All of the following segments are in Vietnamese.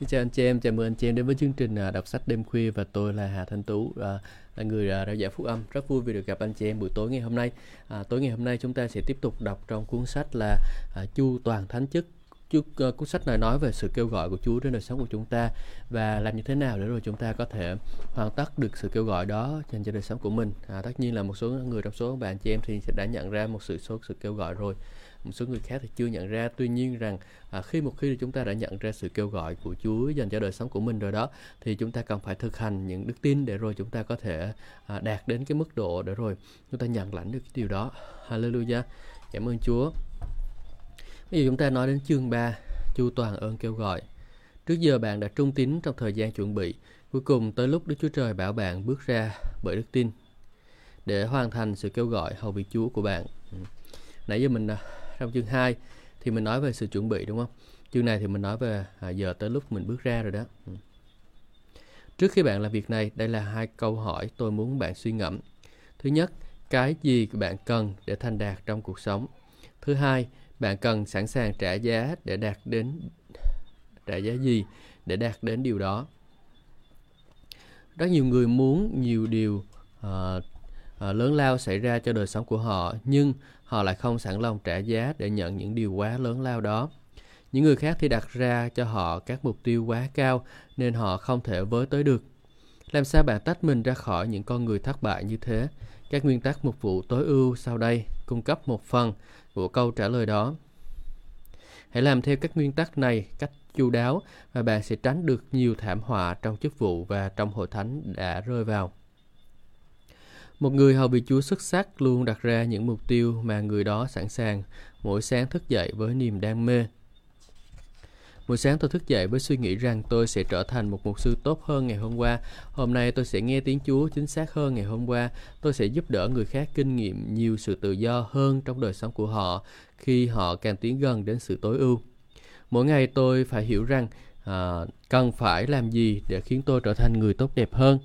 Xin chào anh chị em, chào mừng anh chị em đến với chương trình à, đọc sách đêm khuya và tôi là Hà Thanh Tú à, là người à, đạo giả phúc âm. Rất vui vì được gặp anh chị em buổi tối ngày hôm nay. À, tối ngày hôm nay chúng ta sẽ tiếp tục đọc trong cuốn sách là à, Chu Toàn Thánh Chức. Chú, uh, cuốn sách này nói về sự kêu gọi của Chúa trên đời sống của chúng ta và làm như thế nào để rồi chúng ta có thể hoàn tất được sự kêu gọi đó dành cho đời sống của mình. À, tất nhiên là một số người trong số bạn chị em thì sẽ đã nhận ra một sự số sự kêu gọi rồi một số người khác thì chưa nhận ra. Tuy nhiên rằng à, khi một khi chúng ta đã nhận ra sự kêu gọi của Chúa dành cho đời sống của mình rồi đó thì chúng ta cần phải thực hành những đức tin để rồi chúng ta có thể à, đạt đến cái mức độ để rồi chúng ta nhận lãnh được cái điều đó. Hallelujah. Cảm ơn Chúa. Bây giờ chúng ta nói đến chương 3 Chu toàn ơn kêu gọi. Trước giờ bạn đã trung tín trong thời gian chuẩn bị cuối cùng tới lúc Đức Chúa Trời bảo bạn bước ra bởi đức tin để hoàn thành sự kêu gọi hầu việc Chúa của bạn. Ừ. Nãy giờ mình à, trong chương 2 thì mình nói về sự chuẩn bị đúng không? Chương này thì mình nói về à, giờ tới lúc mình bước ra rồi đó. Ừ. Trước khi bạn làm việc này, đây là hai câu hỏi tôi muốn bạn suy ngẫm. Thứ nhất, cái gì bạn cần để thành đạt trong cuộc sống? Thứ hai, bạn cần sẵn sàng trả giá để đạt đến trả giá gì để đạt đến điều đó? Rất nhiều người muốn nhiều điều uh, uh, lớn lao xảy ra cho đời sống của họ, nhưng họ lại không sẵn lòng trả giá để nhận những điều quá lớn lao đó. Những người khác thì đặt ra cho họ các mục tiêu quá cao nên họ không thể với tới được. Làm sao bạn tách mình ra khỏi những con người thất bại như thế? Các nguyên tắc mục vụ tối ưu sau đây cung cấp một phần của câu trả lời đó. Hãy làm theo các nguyên tắc này cách chu đáo và bạn sẽ tránh được nhiều thảm họa trong chức vụ và trong hội thánh đã rơi vào. Một người hầu vị Chúa xuất sắc luôn đặt ra những mục tiêu mà người đó sẵn sàng mỗi sáng thức dậy với niềm đam mê. Mỗi sáng tôi thức dậy với suy nghĩ rằng tôi sẽ trở thành một mục sư tốt hơn ngày hôm qua. Hôm nay tôi sẽ nghe tiếng Chúa chính xác hơn ngày hôm qua. Tôi sẽ giúp đỡ người khác kinh nghiệm nhiều sự tự do hơn trong đời sống của họ khi họ càng tiến gần đến sự tối ưu. Mỗi ngày tôi phải hiểu rằng à, cần phải làm gì để khiến tôi trở thành người tốt đẹp hơn.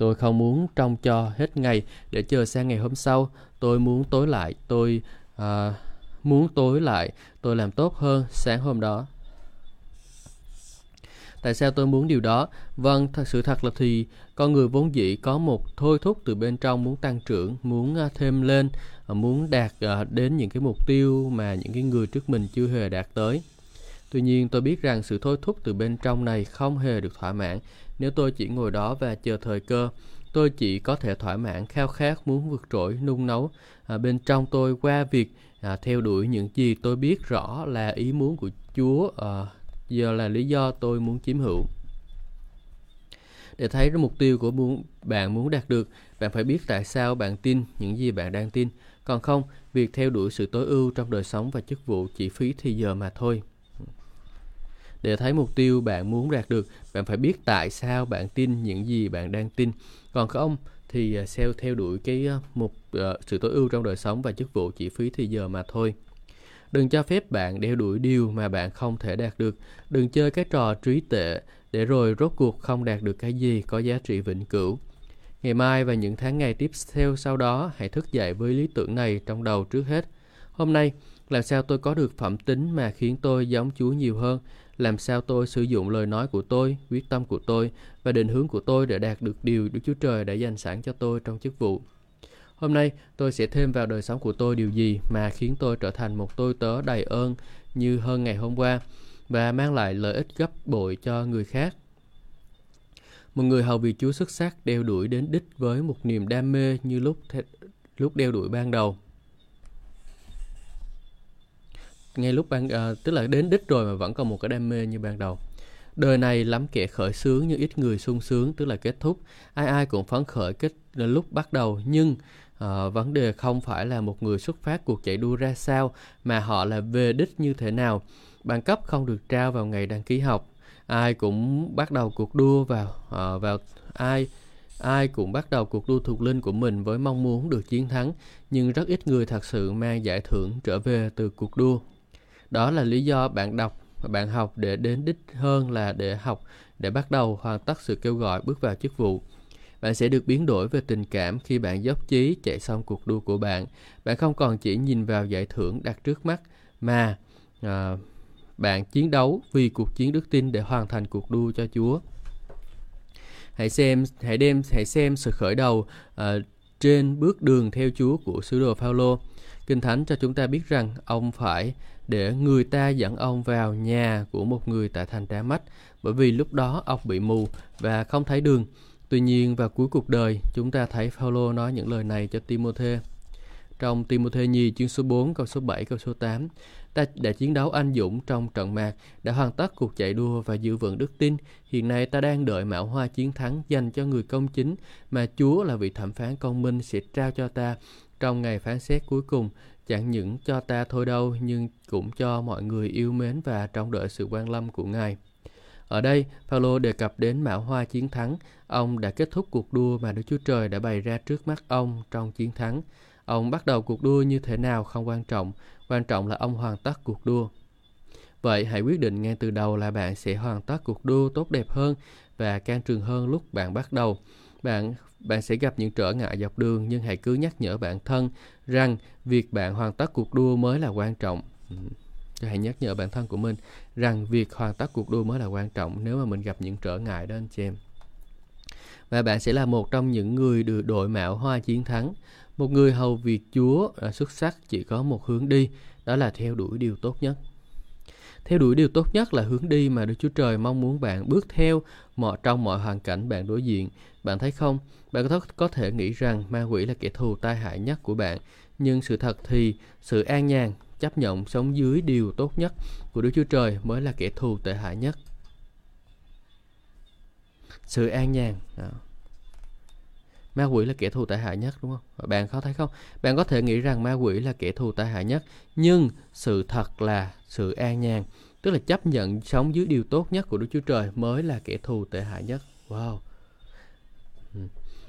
Tôi không muốn trông cho hết ngày để chờ sang ngày hôm sau. Tôi muốn tối lại, tôi à, muốn tối lại, tôi làm tốt hơn sáng hôm đó. Tại sao tôi muốn điều đó? Vâng, thật sự thật là thì con người vốn dĩ có một thôi thúc từ bên trong muốn tăng trưởng, muốn à, thêm lên, à, muốn đạt à, đến những cái mục tiêu mà những cái người trước mình chưa hề đạt tới. Tuy nhiên tôi biết rằng sự thôi thúc từ bên trong này không hề được thỏa mãn. Nếu tôi chỉ ngồi đó và chờ thời cơ. Tôi chỉ có thể thỏa mãn khao khát muốn vượt trội nung nấu. À, bên trong tôi qua việc à, theo đuổi những gì tôi biết rõ là ý muốn của Chúa à, giờ là lý do tôi muốn chiếm hữu. Để thấy mục tiêu của muốn, bạn muốn đạt được bạn phải biết tại sao bạn tin những gì bạn đang tin. Còn không việc theo đuổi sự tối ưu trong đời sống và chức vụ chỉ phí thì giờ mà thôi để thấy mục tiêu bạn muốn đạt được. Bạn phải biết tại sao bạn tin những gì bạn đang tin. Còn không thì à, sale theo đuổi cái à, mục uh, sự tối ưu trong đời sống và chức vụ chỉ phí thì giờ mà thôi. Đừng cho phép bạn đeo đuổi điều mà bạn không thể đạt được. Đừng chơi cái trò trí tệ để rồi rốt cuộc không đạt được cái gì có giá trị vĩnh cửu. Ngày mai và những tháng ngày tiếp theo sau đó hãy thức dậy với lý tưởng này trong đầu trước hết. Hôm nay làm sao tôi có được phẩm tính mà khiến tôi giống Chúa nhiều hơn? Làm sao tôi sử dụng lời nói của tôi, quyết tâm của tôi và định hướng của tôi để đạt được điều Đức Chúa Trời đã dành sẵn cho tôi trong chức vụ? Hôm nay tôi sẽ thêm vào đời sống của tôi điều gì mà khiến tôi trở thành một tôi tớ đầy ơn như hơn ngày hôm qua và mang lại lợi ích gấp bội cho người khác. Một người hầu việc Chúa xuất sắc đeo đuổi đến đích với một niềm đam mê như lúc lúc đeo đuổi ban đầu ngay lúc ban à, tức là đến đích rồi mà vẫn còn một cái đam mê như ban đầu. Đời này lắm kẻ khởi sướng nhưng ít người sung sướng tức là kết thúc. Ai ai cũng phấn khởi kết ờ, lúc bắt đầu. Nhưng à, vấn đề không phải là một người xuất phát cuộc chạy đua ra sao mà họ là về đích như thế nào. Bằng cấp không được trao vào ngày đăng ký học. Ai cũng bắt đầu cuộc đua vào à, vào ai ai cũng bắt đầu cuộc đua thuộc linh của mình với mong muốn được chiến thắng. Nhưng rất ít người thật sự mang giải thưởng trở về từ cuộc đua đó là lý do bạn đọc và bạn học để đến đích hơn là để học để bắt đầu hoàn tất sự kêu gọi bước vào chức vụ. Bạn sẽ được biến đổi về tình cảm khi bạn dốc chí chạy xong cuộc đua của bạn. Bạn không còn chỉ nhìn vào giải thưởng đặt trước mắt mà à, bạn chiến đấu vì cuộc chiến đức tin để hoàn thành cuộc đua cho Chúa. Hãy xem, hãy đem, hãy xem sự khởi đầu uh, trên bước đường theo Chúa của sứ đồ Phaolô. Kinh Thánh cho chúng ta biết rằng ông phải để người ta dẫn ông vào nhà của một người tại thành Đa Mách, bởi vì lúc đó ông bị mù và không thấy đường. Tuy nhiên vào cuối cuộc đời, chúng ta thấy Phaolô nói những lời này cho Timôthê. Trong Timôthê nhì chương số 4 câu số 7 câu số 8, ta đã chiến đấu anh dũng trong trận mạc, đã hoàn tất cuộc chạy đua và giữ vững đức tin. Hiện nay ta đang đợi mạo hoa chiến thắng dành cho người công chính mà Chúa là vị thẩm phán công minh sẽ trao cho ta trong ngày phán xét cuối cùng chẳng những cho ta thôi đâu nhưng cũng cho mọi người yêu mến và trông đợi sự quan lâm của Ngài. Ở đây, Paulo đề cập đến mão hoa chiến thắng. Ông đã kết thúc cuộc đua mà Đức Chúa Trời đã bày ra trước mắt ông trong chiến thắng. Ông bắt đầu cuộc đua như thế nào không quan trọng, quan trọng là ông hoàn tất cuộc đua. Vậy hãy quyết định ngay từ đầu là bạn sẽ hoàn tất cuộc đua tốt đẹp hơn và can trường hơn lúc bạn bắt đầu. Bạn bạn sẽ gặp những trở ngại dọc đường nhưng hãy cứ nhắc nhở bản thân rằng việc bạn hoàn tất cuộc đua mới là quan trọng. Ừ. Hãy nhắc nhở bản thân của mình rằng việc hoàn tất cuộc đua mới là quan trọng nếu mà mình gặp những trở ngại đó anh chị em. Và bạn sẽ là một trong những người được đội mạo hoa chiến thắng. Một người hầu việc Chúa à, xuất sắc chỉ có một hướng đi, đó là theo đuổi điều tốt nhất. Theo đuổi điều tốt nhất là hướng đi mà Đức Chúa Trời mong muốn bạn bước theo mọi trong mọi hoàn cảnh bạn đối diện. Bạn thấy không? Bạn có, có thể nghĩ rằng ma quỷ là kẻ thù tai hại nhất của bạn, nhưng sự thật thì sự an nhàn, chấp nhận sống dưới điều tốt nhất của Đức Chúa Trời mới là kẻ thù tệ hại nhất. Sự an nhàn. Đó. Ma quỷ là kẻ thù tệ hại nhất đúng không? Bạn có thấy không? Bạn có thể nghĩ rằng ma quỷ là kẻ thù tệ hại nhất, nhưng sự thật là sự an nhàn, tức là chấp nhận sống dưới điều tốt nhất của Đức Chúa Trời mới là kẻ thù tệ hại nhất. Wow. Ừ.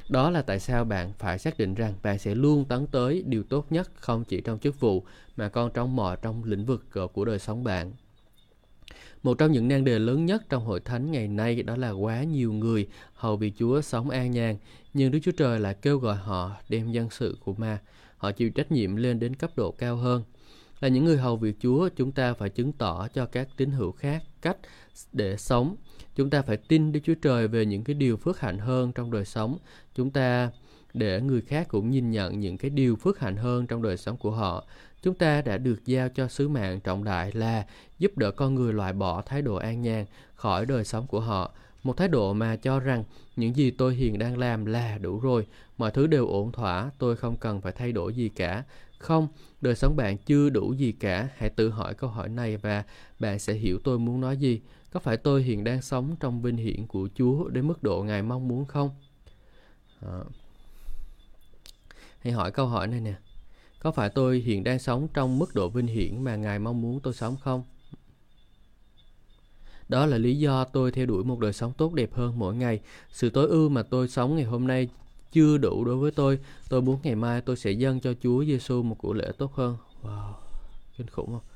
Đó là tại sao bạn phải xác định rằng bạn sẽ luôn tấn tới điều tốt nhất không chỉ trong chức vụ mà còn trong mọi trong lĩnh vực của đời sống bạn. Một trong những nan đề lớn nhất trong hội thánh ngày nay đó là quá nhiều người hầu vì Chúa sống an nhàn, nhưng Đức Chúa Trời lại kêu gọi họ đem dân sự của ma. Họ chịu trách nhiệm lên đến cấp độ cao hơn. Là những người hầu việc Chúa, chúng ta phải chứng tỏ cho các tín hữu khác cách để sống. Chúng ta phải tin Đức Chúa Trời về những cái điều phước hạnh hơn trong đời sống. Chúng ta để người khác cũng nhìn nhận những cái điều phước hạnh hơn trong đời sống của họ. Chúng ta đã được giao cho sứ mạng trọng đại là giúp đỡ con người loại bỏ thái độ an nhàn khỏi đời sống của họ. Một thái độ mà cho rằng những gì tôi hiện đang làm là đủ rồi, mọi thứ đều ổn thỏa, tôi không cần phải thay đổi gì cả. Không, đời sống bạn chưa đủ gì cả, hãy tự hỏi câu hỏi này và bạn sẽ hiểu tôi muốn nói gì. Có phải tôi hiện đang sống trong vinh hiển của Chúa đến mức độ Ngài mong muốn không? À. Hãy hỏi câu hỏi này nè. Có phải tôi hiện đang sống trong mức độ vinh hiển mà Ngài mong muốn tôi sống không? Đó là lý do tôi theo đuổi một đời sống tốt đẹp hơn mỗi ngày. Sự tối ưu mà tôi sống ngày hôm nay chưa đủ đối với tôi. Tôi muốn ngày mai tôi sẽ dâng cho Chúa Giêsu một của lễ tốt hơn. Wow, kinh khủng không?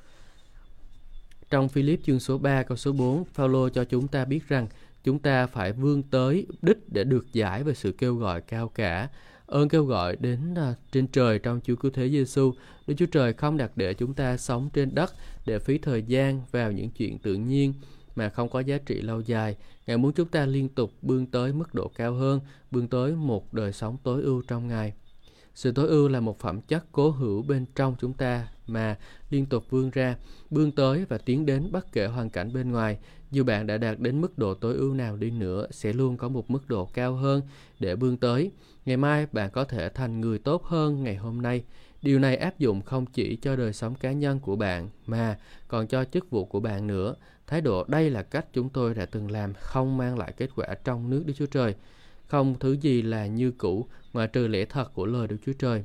Trong Philip chương số 3 câu số 4, Phaolô cho chúng ta biết rằng chúng ta phải vươn tới đích để được giải về sự kêu gọi cao cả ơn kêu gọi đến à, trên trời trong Chúa Cứu Thế Giêsu. Đức Chúa Trời không đặt để chúng ta sống trên đất để phí thời gian vào những chuyện tự nhiên mà không có giá trị lâu dài. Ngài muốn chúng ta liên tục bươn tới mức độ cao hơn, bươn tới một đời sống tối ưu trong Ngài. Sự tối ưu là một phẩm chất cố hữu bên trong chúng ta mà liên tục vươn ra, bươn tới và tiến đến bất kể hoàn cảnh bên ngoài. Dù bạn đã đạt đến mức độ tối ưu nào đi nữa, sẽ luôn có một mức độ cao hơn để bươn tới. Ngày mai bạn có thể thành người tốt hơn ngày hôm nay. Điều này áp dụng không chỉ cho đời sống cá nhân của bạn mà còn cho chức vụ của bạn nữa. Thái độ đây là cách chúng tôi đã từng làm không mang lại kết quả trong nước Đức Chúa Trời. Không thứ gì là như cũ ngoại trừ lẽ thật của lời Đức Chúa Trời.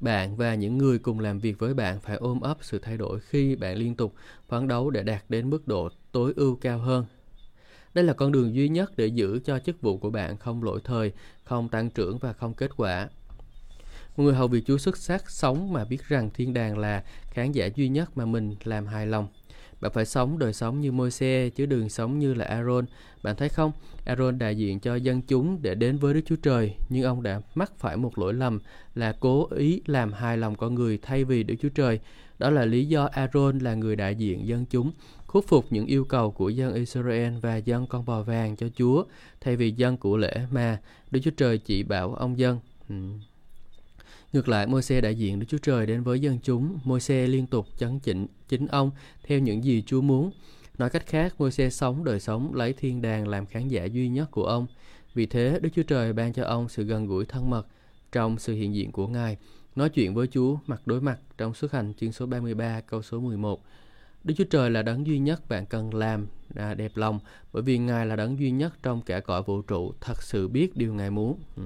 Bạn và những người cùng làm việc với bạn phải ôm ấp sự thay đổi khi bạn liên tục phấn đấu để đạt đến mức độ tối ưu cao hơn. Đây là con đường duy nhất để giữ cho chức vụ của bạn không lỗi thời, không tăng trưởng và không kết quả. Một người hầu việc Chúa xuất sắc sống mà biết rằng thiên đàng là khán giả duy nhất mà mình làm hài lòng. Bạn phải sống đời sống như Môi-se chứ đừng sống như là Aaron. Bạn thấy không? Aaron đại diện cho dân chúng để đến với Đức Chúa Trời, nhưng ông đã mắc phải một lỗi lầm là cố ý làm hài lòng con người thay vì Đức Chúa Trời. Đó là lý do Aaron là người đại diện dân chúng, khuất phục những yêu cầu của dân Israel và dân con bò vàng cho Chúa, thay vì dân của lễ mà Đức Chúa Trời chỉ bảo ông dân. Ừ. Ngược lại, Môi-se đại diện Đức Chúa Trời đến với dân chúng. Môi-se liên tục chấn chỉnh chính ông theo những gì Chúa muốn. Nói cách khác, Môi-se sống đời sống lấy thiên đàng làm khán giả duy nhất của ông. Vì thế, Đức Chúa Trời ban cho ông sự gần gũi thân mật trong sự hiện diện của Ngài. Nói chuyện với Chúa mặt đối mặt trong xuất hành chương số 33 câu số 11. Đức Chúa Trời là đấng duy nhất bạn cần làm à, đẹp lòng bởi vì Ngài là đấng duy nhất trong cả cõi vũ trụ thật sự biết điều Ngài muốn. Ừ.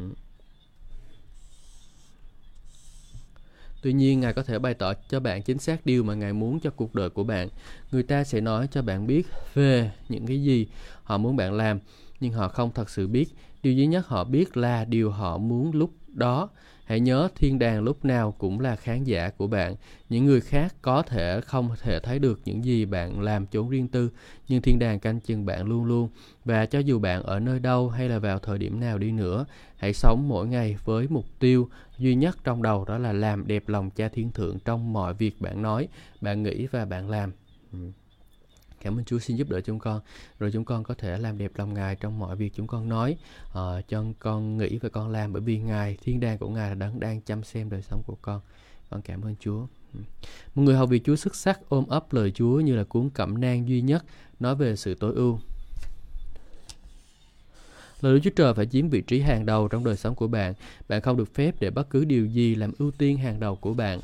Tuy nhiên, Ngài có thể bày tỏ cho bạn chính xác điều mà Ngài muốn cho cuộc đời của bạn. Người ta sẽ nói cho bạn biết về những cái gì họ muốn bạn làm, nhưng họ không thật sự biết. Điều duy nhất họ biết là điều họ muốn lúc đó. Hãy nhớ thiên đàng lúc nào cũng là khán giả của bạn. Những người khác có thể không thể thấy được những gì bạn làm chốn riêng tư, nhưng thiên đàng canh chừng bạn luôn luôn. Và cho dù bạn ở nơi đâu hay là vào thời điểm nào đi nữa, hãy sống mỗi ngày với mục tiêu duy nhất trong đầu đó là làm đẹp lòng cha thiên thượng trong mọi việc bạn nói, bạn nghĩ và bạn làm. Ừ. Cảm ơn Chúa xin giúp đỡ chúng con. Rồi chúng con có thể làm đẹp lòng Ngài trong mọi việc chúng con nói, uh, cho con nghĩ và con làm bởi vì Ngài, thiên đàng của Ngài là đang đang chăm xem đời sống của con. Con cảm ơn Chúa. Ừ. Một người hầu việc Chúa xuất sắc ôm ấp lời Chúa như là cuốn cẩm nang duy nhất nói về sự tối ưu. Lời Đức Chúa Trời phải chiếm vị trí hàng đầu trong đời sống của bạn. Bạn không được phép để bất cứ điều gì làm ưu tiên hàng đầu của bạn.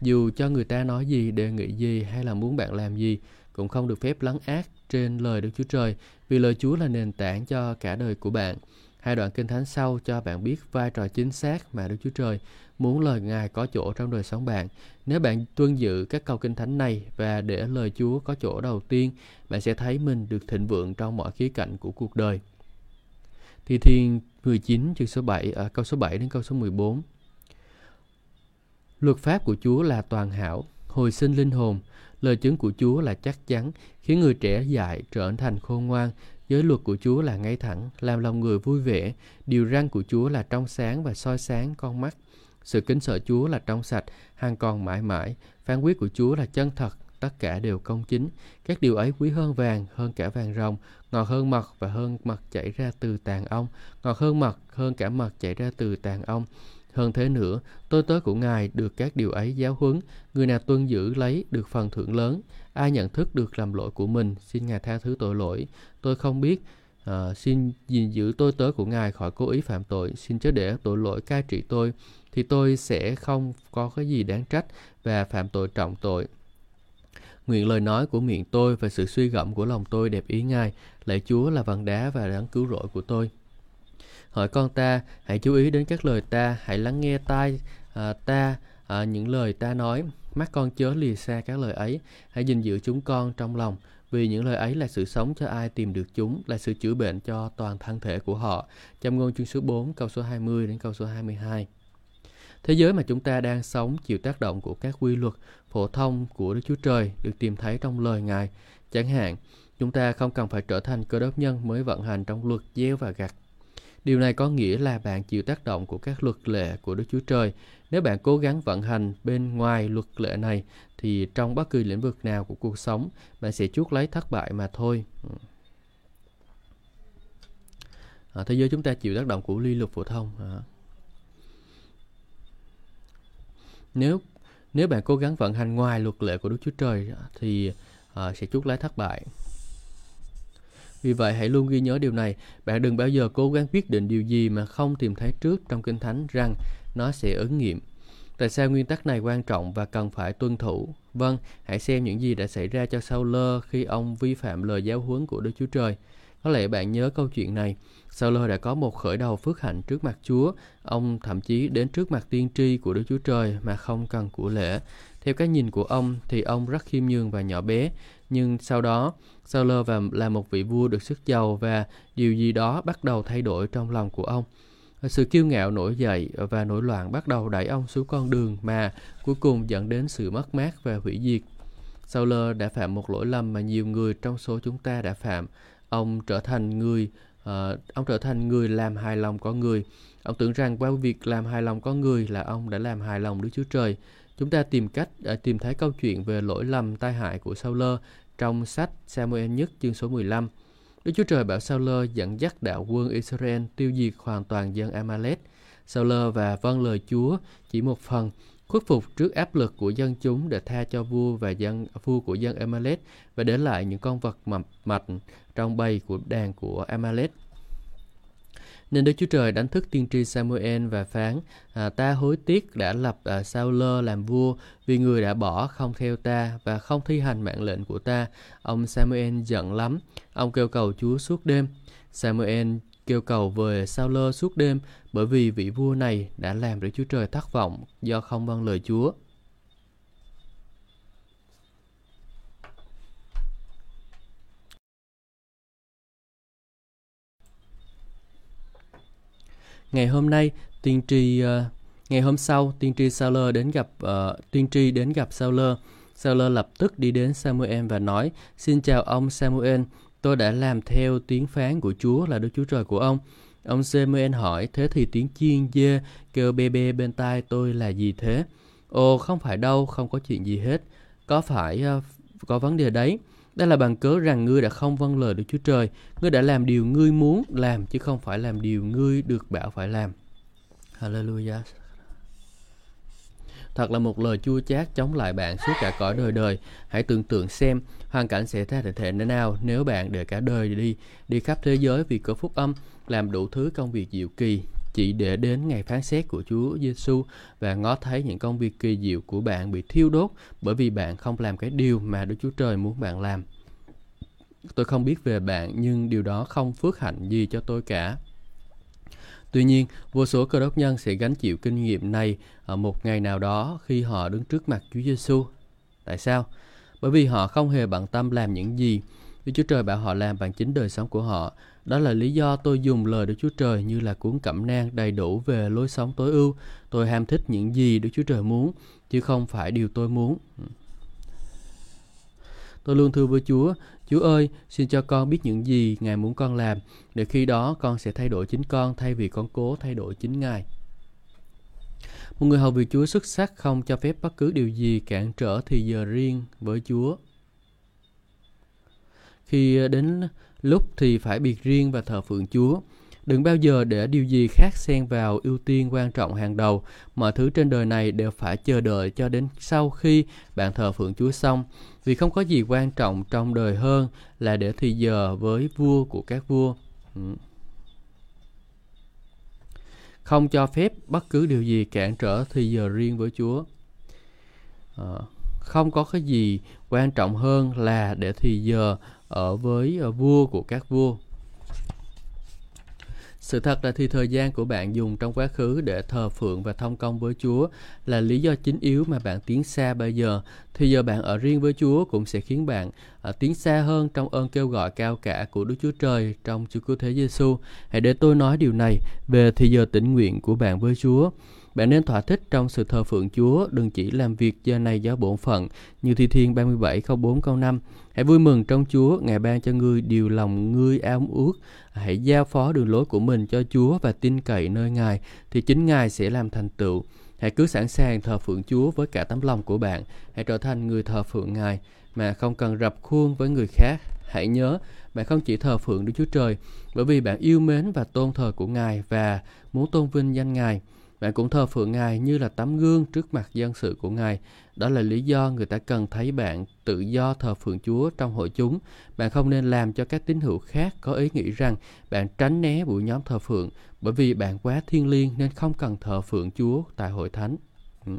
Dù cho người ta nói gì, đề nghị gì hay là muốn bạn làm gì, cũng không được phép lắng ác trên lời Đức Chúa Trời, vì lời Chúa là nền tảng cho cả đời của bạn. Hai đoạn kinh thánh sau cho bạn biết vai trò chính xác mà Đức Chúa Trời muốn lời Ngài có chỗ trong đời sống bạn. Nếu bạn tuân giữ các câu kinh thánh này và để lời Chúa có chỗ đầu tiên, bạn sẽ thấy mình được thịnh vượng trong mọi khía cạnh của cuộc đời. Thi Thiên 19 chương số 7 à, câu số 7 đến câu số 14. Luật pháp của Chúa là toàn hảo, hồi sinh linh hồn, Lời chứng của Chúa là chắc chắn, khiến người trẻ dại trở thành khôn ngoan. Giới luật của Chúa là ngay thẳng, làm lòng người vui vẻ. Điều răn của Chúa là trong sáng và soi sáng con mắt. Sự kính sợ Chúa là trong sạch, hàng còn mãi mãi. Phán quyết của Chúa là chân thật, tất cả đều công chính. Các điều ấy quý hơn vàng, hơn cả vàng rồng, ngọt hơn mật và hơn mật chảy ra từ tàn ong, ngọt hơn mật, hơn cả mật chảy ra từ tàn ong. Hơn thế nữa, tôi tớ của Ngài được các điều ấy giáo huấn, người nào tuân giữ lấy được phần thưởng lớn, ai nhận thức được làm lỗi của mình, xin Ngài tha thứ tội lỗi. Tôi không biết, uh, xin gìn giữ tôi tớ của Ngài khỏi cố ý phạm tội, xin chớ để tội lỗi cai trị tôi, thì tôi sẽ không có cái gì đáng trách và phạm tội trọng tội. Nguyện lời nói của miệng tôi và sự suy gẫm của lòng tôi đẹp ý Ngài, lạy Chúa là vần đá và đấng cứu rỗi của tôi. Hỏi con ta, hãy chú ý đến các lời ta, hãy lắng nghe tai à, ta à, những lời ta nói. Mắt con chớ lìa xa các lời ấy, hãy gìn giữ chúng con trong lòng. Vì những lời ấy là sự sống cho ai tìm được chúng, là sự chữa bệnh cho toàn thân thể của họ. Châm ngôn chương số 4, câu số 20 đến câu số 22. Thế giới mà chúng ta đang sống chịu tác động của các quy luật phổ thông của Đức Chúa Trời được tìm thấy trong lời Ngài. Chẳng hạn, chúng ta không cần phải trở thành cơ đốc nhân mới vận hành trong luật gieo và gặt Điều này có nghĩa là bạn chịu tác động của các luật lệ của Đức Chúa Trời. Nếu bạn cố gắng vận hành bên ngoài luật lệ này, thì trong bất kỳ lĩnh vực nào của cuộc sống, bạn sẽ chuốc lấy thất bại mà thôi. À, thế giới chúng ta chịu tác động của ly luật phổ thông. À. Nếu nếu bạn cố gắng vận hành ngoài luật lệ của Đức Chúa Trời à, thì à, sẽ chuốc lấy thất bại. Vì vậy hãy luôn ghi nhớ điều này, bạn đừng bao giờ cố gắng quyết định điều gì mà không tìm thấy trước trong Kinh Thánh rằng nó sẽ ứng nghiệm. Tại sao nguyên tắc này quan trọng và cần phải tuân thủ? Vâng, hãy xem những gì đã xảy ra cho Saul khi ông vi phạm lời giáo huấn của Đức Chúa Trời. Có lẽ bạn nhớ câu chuyện này. Saul đã có một khởi đầu phước hạnh trước mặt Chúa. Ông thậm chí đến trước mặt tiên tri của Đức Chúa Trời mà không cần của lễ. Theo cái nhìn của ông thì ông rất khiêm nhường và nhỏ bé, nhưng sau đó Saul và là một vị vua được sức giàu và điều gì đó bắt đầu thay đổi trong lòng của ông. Sự kiêu ngạo nổi dậy và nổi loạn bắt đầu đẩy ông xuống con đường mà cuối cùng dẫn đến sự mất mát và hủy diệt. Saul đã phạm một lỗi lầm mà nhiều người trong số chúng ta đã phạm. Ông trở thành người uh, ông trở thành người làm hài lòng con người. Ông tưởng rằng qua việc làm hài lòng con người là ông đã làm hài lòng Đức Chúa Trời chúng ta tìm cách để tìm thấy câu chuyện về lỗi lầm, tai hại của Saul trong sách Samuel nhất chương số 15. Đức Chúa Trời bảo Saul dẫn dắt đạo quân Israel tiêu diệt hoàn toàn dân Amalek. Saul và vâng lời Chúa chỉ một phần, khuất phục trước áp lực của dân chúng để tha cho vua và dân, vua của dân Amalek và để lại những con vật mập mạch trong bầy của đàn của Amalek. Nên Đức Chúa Trời đánh thức tiên tri Samuel và phán, à, ta hối tiếc đã lập à, Saul làm vua vì người đã bỏ không theo ta và không thi hành mạng lệnh của ta. Ông Samuel giận lắm, ông kêu cầu Chúa suốt đêm. Samuel kêu cầu về Saul suốt đêm bởi vì vị vua này đã làm Đức Chúa Trời thất vọng do không vâng lời Chúa. Ngày hôm nay, tiên tri uh, ngày hôm sau, tiên tri sauler đến gặp uh, tiên tri đến gặp sauler sauler lập tức đi đến Samuel và nói: "Xin chào ông Samuel, tôi đã làm theo tiếng phán của Chúa là Đức Chúa Trời của ông." Ông Samuel hỏi: "Thế thì tiếng chiên dê kêu bê bê bên tai tôi là gì thế?" "Ồ, không phải đâu, không có chuyện gì hết. Có phải uh, có vấn đề đấy." Đây là bằng cớ rằng ngươi đã không vâng lời Đức Chúa Trời. Ngươi đã làm điều ngươi muốn làm chứ không phải làm điều ngươi được bảo phải làm. Hallelujah. Thật là một lời chua chát chống lại bạn suốt cả cõi đời đời. Hãy tưởng tượng xem hoàn cảnh sẽ thay thể thế nào nếu bạn để cả đời đi, đi khắp thế giới vì có phúc âm, làm đủ thứ công việc diệu kỳ, chỉ để đến ngày phán xét của Chúa Giêsu và ngó thấy những công việc kỳ diệu của bạn bị thiêu đốt bởi vì bạn không làm cái điều mà Đức Chúa Trời muốn bạn làm. Tôi không biết về bạn nhưng điều đó không phước hạnh gì cho tôi cả. Tuy nhiên, vô số cơ đốc nhân sẽ gánh chịu kinh nghiệm này ở một ngày nào đó khi họ đứng trước mặt Chúa Giêsu. Tại sao? Bởi vì họ không hề bận tâm làm những gì Đức Chúa Trời bảo họ làm bằng chính đời sống của họ. Đó là lý do tôi dùng lời Đức Chúa Trời như là cuốn cẩm nang đầy đủ về lối sống tối ưu. Tôi ham thích những gì Đức Chúa Trời muốn, chứ không phải điều tôi muốn. Tôi luôn thưa với Chúa, Chúa ơi, xin cho con biết những gì Ngài muốn con làm, để khi đó con sẽ thay đổi chính con thay vì con cố thay đổi chính Ngài. Một người hầu việc Chúa xuất sắc không cho phép bất cứ điều gì cản trở thì giờ riêng với Chúa. Khi đến lúc thì phải biệt riêng và thờ phượng Chúa. Đừng bao giờ để điều gì khác xen vào ưu tiên quan trọng hàng đầu. Mọi thứ trên đời này đều phải chờ đợi cho đến sau khi bạn thờ phượng Chúa xong. Vì không có gì quan trọng trong đời hơn là để thì giờ với vua của các vua. Ừ. Không cho phép bất cứ điều gì cản trở thì giờ riêng với Chúa. À, không có cái gì quan trọng hơn là để thì giờ ở với ờ, vua của các vua. Sự thật là thì thời gian của bạn dùng trong quá khứ để thờ phượng và thông công với Chúa là lý do chính yếu mà bạn tiến xa bây giờ. Thì giờ bạn ở riêng với Chúa cũng sẽ khiến bạn uh, tiến xa hơn trong ơn kêu gọi cao cả của Đức Chúa Trời trong Chúa Cứu Thế Giêsu. Hãy để tôi nói điều này về thì giờ tĩnh nguyện của bạn với Chúa. Bạn nên thỏa thích trong sự thờ phượng Chúa, đừng chỉ làm việc giờ này do bổn phận, như Thi Thiên 37 câu 4 câu 5. Hãy vui mừng trong Chúa, Ngài ban cho ngươi điều lòng ngươi ao ước. Hãy giao phó đường lối của mình cho Chúa và tin cậy nơi Ngài, thì chính Ngài sẽ làm thành tựu. Hãy cứ sẵn sàng thờ phượng Chúa với cả tấm lòng của bạn. Hãy trở thành người thờ phượng Ngài mà không cần rập khuôn với người khác. Hãy nhớ, bạn không chỉ thờ phượng Đức Chúa Trời, bởi vì bạn yêu mến và tôn thờ của Ngài và muốn tôn vinh danh Ngài. Bạn cũng thờ phượng Ngài như là tấm gương trước mặt dân sự của Ngài. Đó là lý do người ta cần thấy bạn tự do thờ phượng Chúa trong hội chúng. Bạn không nên làm cho các tín hữu khác có ý nghĩ rằng bạn tránh né buổi nhóm thờ phượng bởi vì bạn quá thiêng liêng nên không cần thờ phượng Chúa tại hội thánh. Ừ.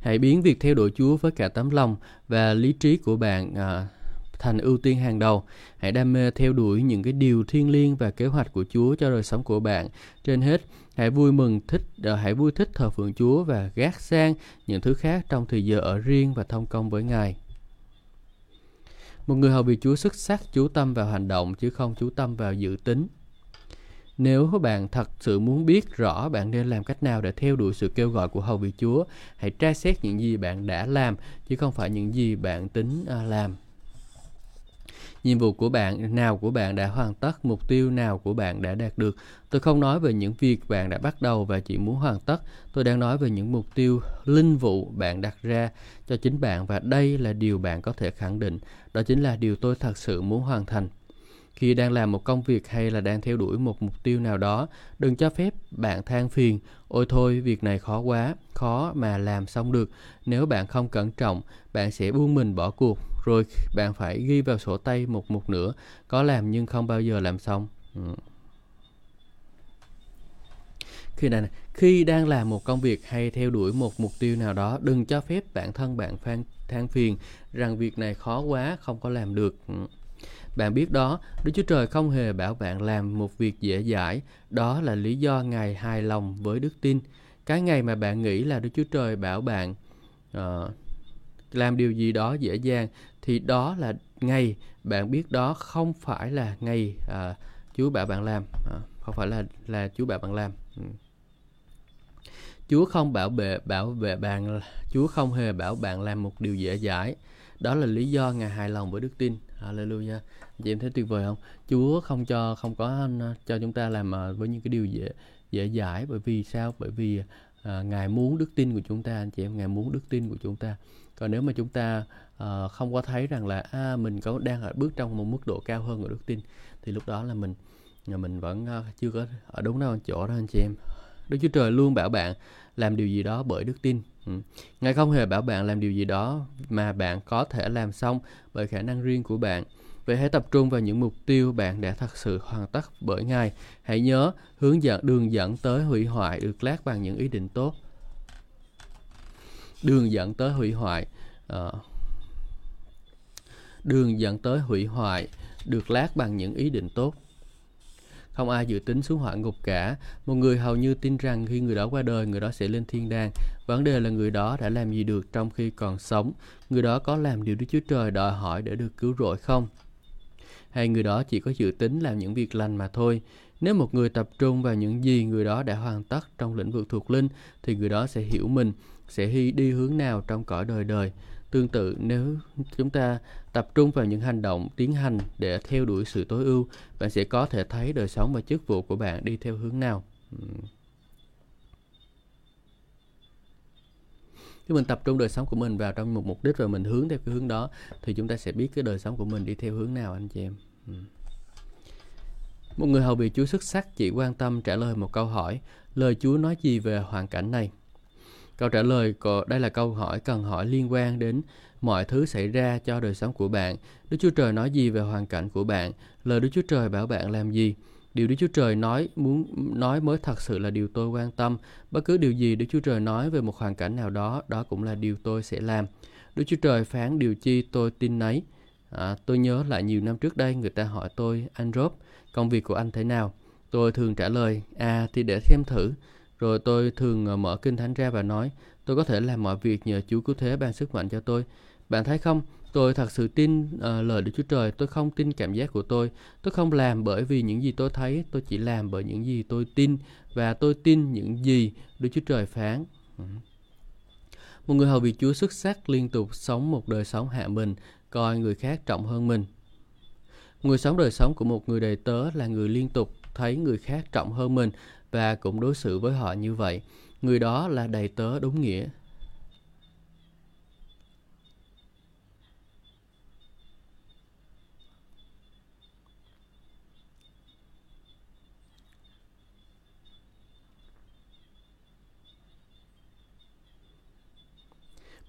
Hãy biến việc theo đuổi Chúa với cả tấm lòng và lý trí của bạn à, thành ưu tiên hàng đầu. Hãy đam mê theo đuổi những cái điều thiêng liêng và kế hoạch của Chúa cho đời sống của bạn. Trên hết, hãy vui mừng thích ờ, hãy vui thích thờ phượng Chúa và gác sang những thứ khác trong thời giờ ở riêng và thông công với Ngài. Một người hầu việc Chúa xuất sắc chú tâm vào hành động chứ không chú tâm vào dự tính. Nếu bạn thật sự muốn biết rõ bạn nên làm cách nào để theo đuổi sự kêu gọi của hầu vị Chúa, hãy tra xét những gì bạn đã làm chứ không phải những gì bạn tính ờ, làm nhiệm vụ của bạn, nào của bạn đã hoàn tất, mục tiêu nào của bạn đã đạt được. Tôi không nói về những việc bạn đã bắt đầu và chỉ muốn hoàn tất. Tôi đang nói về những mục tiêu linh vụ bạn đặt ra cho chính bạn và đây là điều bạn có thể khẳng định. Đó chính là điều tôi thật sự muốn hoàn thành. Khi đang làm một công việc hay là đang theo đuổi một mục tiêu nào đó, đừng cho phép bạn than phiền. Ôi thôi, việc này khó quá, khó mà làm xong được. Nếu bạn không cẩn trọng, bạn sẽ buông mình bỏ cuộc rồi bạn phải ghi vào sổ tay một mục nữa có làm nhưng không bao giờ làm xong ừ. khi này, khi đang làm một công việc hay theo đuổi một mục tiêu nào đó đừng cho phép bản thân bạn than, than phiền rằng việc này khó quá không có làm được ừ. Bạn biết đó, Đức Chúa Trời không hề bảo bạn làm một việc dễ dãi. Đó là lý do Ngài hài lòng với đức tin. Cái ngày mà bạn nghĩ là Đức Chúa Trời bảo bạn uh, làm điều gì đó dễ dàng, thì đó là ngày bạn biết đó không phải là ngày uh, Chúa bảo bạn làm, uh, không phải là là Chúa bảo bạn làm. Ừ. Chúa không bảo vệ bảo vệ bạn, Chúa không hề bảo bạn làm một điều dễ dãi. Đó là lý do Ngài hài lòng với đức tin. Hallelujah chị em thấy tuyệt vời không Chúa không cho không có à, cho chúng ta làm với những cái điều dễ dễ dãi bởi vì sao bởi vì à, ngài muốn đức tin của chúng ta anh chị em ngài muốn đức tin của chúng ta còn nếu mà chúng ta uh, không có thấy rằng là à, mình có đang ở bước trong một mức độ cao hơn của đức tin thì lúc đó là mình à, mình vẫn uh, chưa có ở đúng đâu chỗ đó anh chị em Đức Chúa Trời luôn bảo bạn làm điều gì đó bởi đức tin. Ừ. Ngài không hề bảo bạn làm điều gì đó mà bạn có thể làm xong bởi khả năng riêng của bạn. Vậy hãy tập trung vào những mục tiêu bạn đã thật sự hoàn tất bởi Ngài. Hãy nhớ hướng dẫn đường dẫn tới hủy hoại được lát bằng những ý định tốt. Đường dẫn tới hủy hoại à, đường dẫn tới hủy hoại được lát bằng những ý định tốt. Không ai dự tính xuống hỏa ngục cả. Một người hầu như tin rằng khi người đó qua đời, người đó sẽ lên thiên đàng. Vấn đề là người đó đã làm gì được trong khi còn sống. Người đó có làm điều Đức Chúa Trời đòi hỏi để được cứu rỗi không? hay người đó chỉ có dự tính làm những việc lành mà thôi. Nếu một người tập trung vào những gì người đó đã hoàn tất trong lĩnh vực thuộc linh, thì người đó sẽ hiểu mình, sẽ đi hướng nào trong cõi đời đời. Tương tự, nếu chúng ta tập trung vào những hành động tiến hành để theo đuổi sự tối ưu, bạn sẽ có thể thấy đời sống và chức vụ của bạn đi theo hướng nào. khi mình tập trung đời sống của mình vào trong một mục đích và mình hướng theo cái hướng đó thì chúng ta sẽ biết cái đời sống của mình đi theo hướng nào anh chị em một người hầu bị Chúa xuất sắc chỉ quan tâm trả lời một câu hỏi lời Chúa nói gì về hoàn cảnh này câu trả lời của đây là câu hỏi cần hỏi liên quan đến mọi thứ xảy ra cho đời sống của bạn Đức Chúa Trời nói gì về hoàn cảnh của bạn lời Đức Chúa Trời bảo bạn làm gì Điều Đức Chúa Trời nói muốn nói mới thật sự là điều tôi quan tâm. Bất cứ điều gì Đức Chúa Trời nói về một hoàn cảnh nào đó, đó cũng là điều tôi sẽ làm. Đức Chúa Trời phán điều chi tôi tin nấy. À, tôi nhớ lại nhiều năm trước đây người ta hỏi tôi, anh Rob, công việc của anh thế nào? Tôi thường trả lời, à thì để thêm thử. Rồi tôi thường ờ, mở kinh thánh ra và nói, tôi có thể làm mọi việc nhờ Chúa cứu thế ban sức mạnh cho tôi. Bạn thấy không, Tôi thật sự tin uh, lời Đức Chúa Trời, tôi không tin cảm giác của tôi. Tôi không làm bởi vì những gì tôi thấy, tôi chỉ làm bởi những gì tôi tin và tôi tin những gì Đức Chúa Trời phán. Ừ. Một người hầu việc Chúa xuất sắc liên tục sống một đời sống hạ mình, coi người khác trọng hơn mình. Người sống đời sống của một người đầy tớ là người liên tục thấy người khác trọng hơn mình và cũng đối xử với họ như vậy. Người đó là đầy tớ đúng nghĩa.